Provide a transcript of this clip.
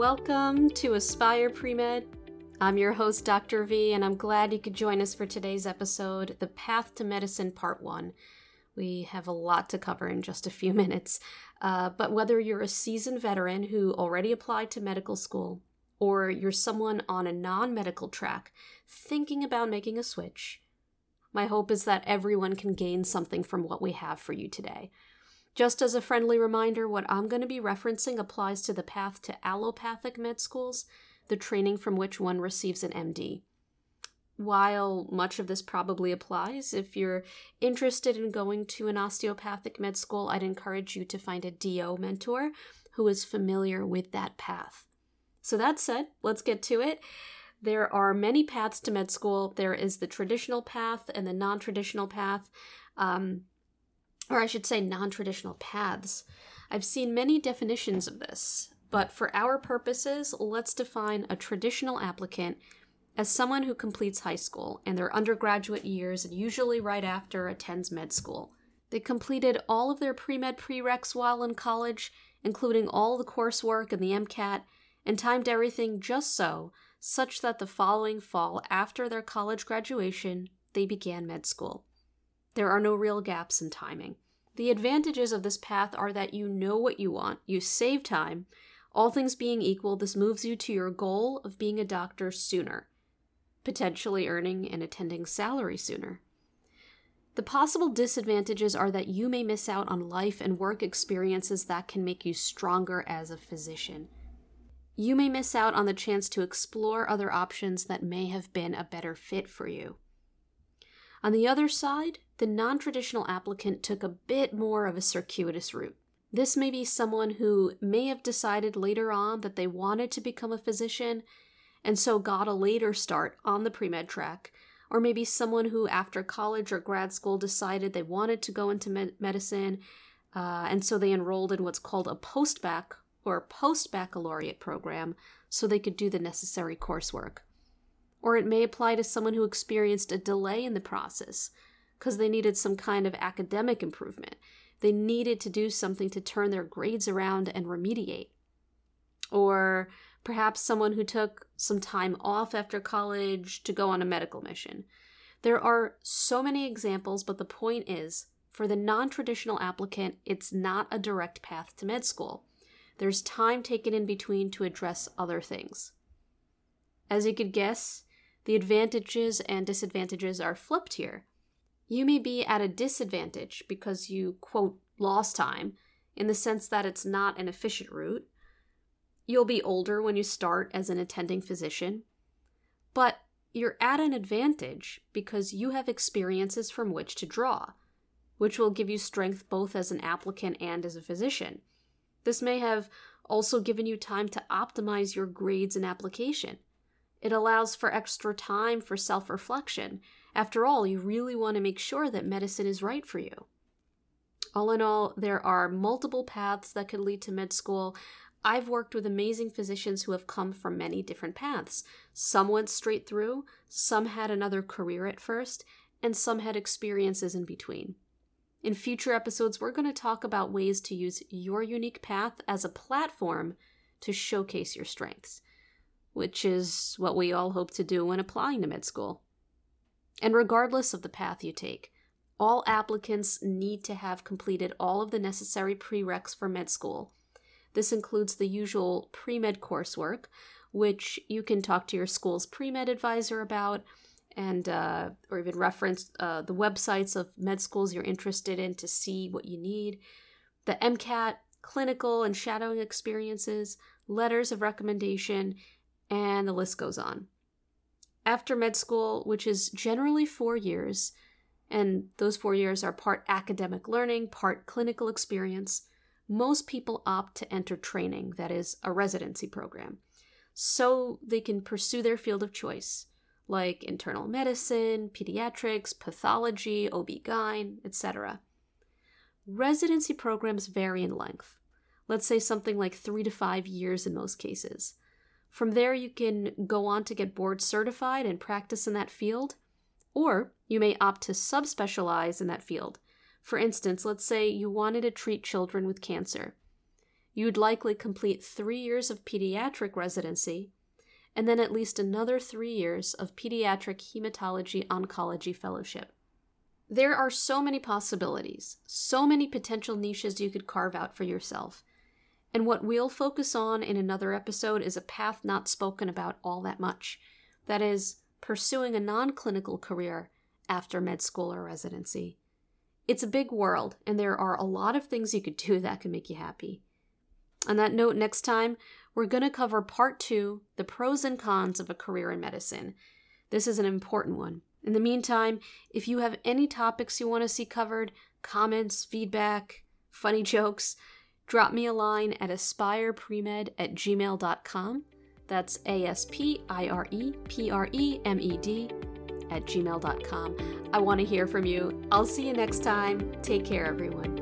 Welcome to Aspire Premed. I'm your host, Dr. V, and I'm glad you could join us for today's episode, The Path to Medicine Part 1. We have a lot to cover in just a few minutes, uh, but whether you're a seasoned veteran who already applied to medical school, or you're someone on a non medical track thinking about making a switch, my hope is that everyone can gain something from what we have for you today. Just as a friendly reminder, what I'm going to be referencing applies to the path to allopathic med schools, the training from which one receives an MD. While much of this probably applies, if you're interested in going to an osteopathic med school, I'd encourage you to find a DO mentor who is familiar with that path. So, that said, let's get to it. There are many paths to med school. There is the traditional path and the non traditional path, um, or I should say, non traditional paths. I've seen many definitions of this, but for our purposes, let's define a traditional applicant as someone who completes high school and their undergraduate years, and usually right after attends med school. They completed all of their pre med prereqs while in college, including all the coursework and the MCAT, and timed everything just so such that the following fall, after their college graduation, they began med school. There are no real gaps in timing. The advantages of this path are that you know what you want, you save time. All things being equal, this moves you to your goal of being a doctor sooner, potentially earning an attending salary sooner. The possible disadvantages are that you may miss out on life and work experiences that can make you stronger as a physician you may miss out on the chance to explore other options that may have been a better fit for you. On the other side, the non traditional applicant took a bit more of a circuitous route. This may be someone who may have decided later on that they wanted to become a physician and so got a later start on the pre med track, or maybe someone who, after college or grad school, decided they wanted to go into med- medicine uh, and so they enrolled in what's called a post-bac or post baccalaureate program so they could do the necessary coursework. Or it may apply to someone who experienced a delay in the process because they needed some kind of academic improvement. They needed to do something to turn their grades around and remediate. Or perhaps someone who took some time off after college to go on a medical mission. There are so many examples, but the point is for the non traditional applicant, it's not a direct path to med school. There's time taken in between to address other things. As you could guess, the advantages and disadvantages are flipped here. You may be at a disadvantage because you, quote, lost time, in the sense that it's not an efficient route. You'll be older when you start as an attending physician. But you're at an advantage because you have experiences from which to draw, which will give you strength both as an applicant and as a physician. This may have also given you time to optimize your grades and application. It allows for extra time for self reflection. After all, you really want to make sure that medicine is right for you. All in all, there are multiple paths that could lead to med school. I've worked with amazing physicians who have come from many different paths. Some went straight through, some had another career at first, and some had experiences in between. In future episodes, we're going to talk about ways to use your unique path as a platform to showcase your strengths, which is what we all hope to do when applying to med school. And regardless of the path you take, all applicants need to have completed all of the necessary prereqs for med school. This includes the usual pre med coursework, which you can talk to your school's pre med advisor about and uh, or even reference uh, the websites of med schools you're interested in to see what you need the mcat clinical and shadowing experiences letters of recommendation and the list goes on after med school which is generally four years and those four years are part academic learning part clinical experience most people opt to enter training that is a residency program so they can pursue their field of choice like internal medicine, pediatrics, pathology, OB-GYN, etc. Residency programs vary in length. Let's say something like three to five years in most cases. From there, you can go on to get board certified and practice in that field, or you may opt to subspecialize in that field. For instance, let's say you wanted to treat children with cancer. you'd likely complete three years of pediatric residency, and then at least another three years of pediatric hematology oncology fellowship. There are so many possibilities, so many potential niches you could carve out for yourself. And what we'll focus on in another episode is a path not spoken about all that much. That is, pursuing a non clinical career after med school or residency. It's a big world, and there are a lot of things you could do that can make you happy. On that note, next time, we're going to cover part two the pros and cons of a career in medicine. This is an important one. In the meantime, if you have any topics you want to see covered, comments, feedback, funny jokes, drop me a line at aspirepremed at gmail.com. That's A S P I R E P R E M E D at gmail.com. I want to hear from you. I'll see you next time. Take care, everyone.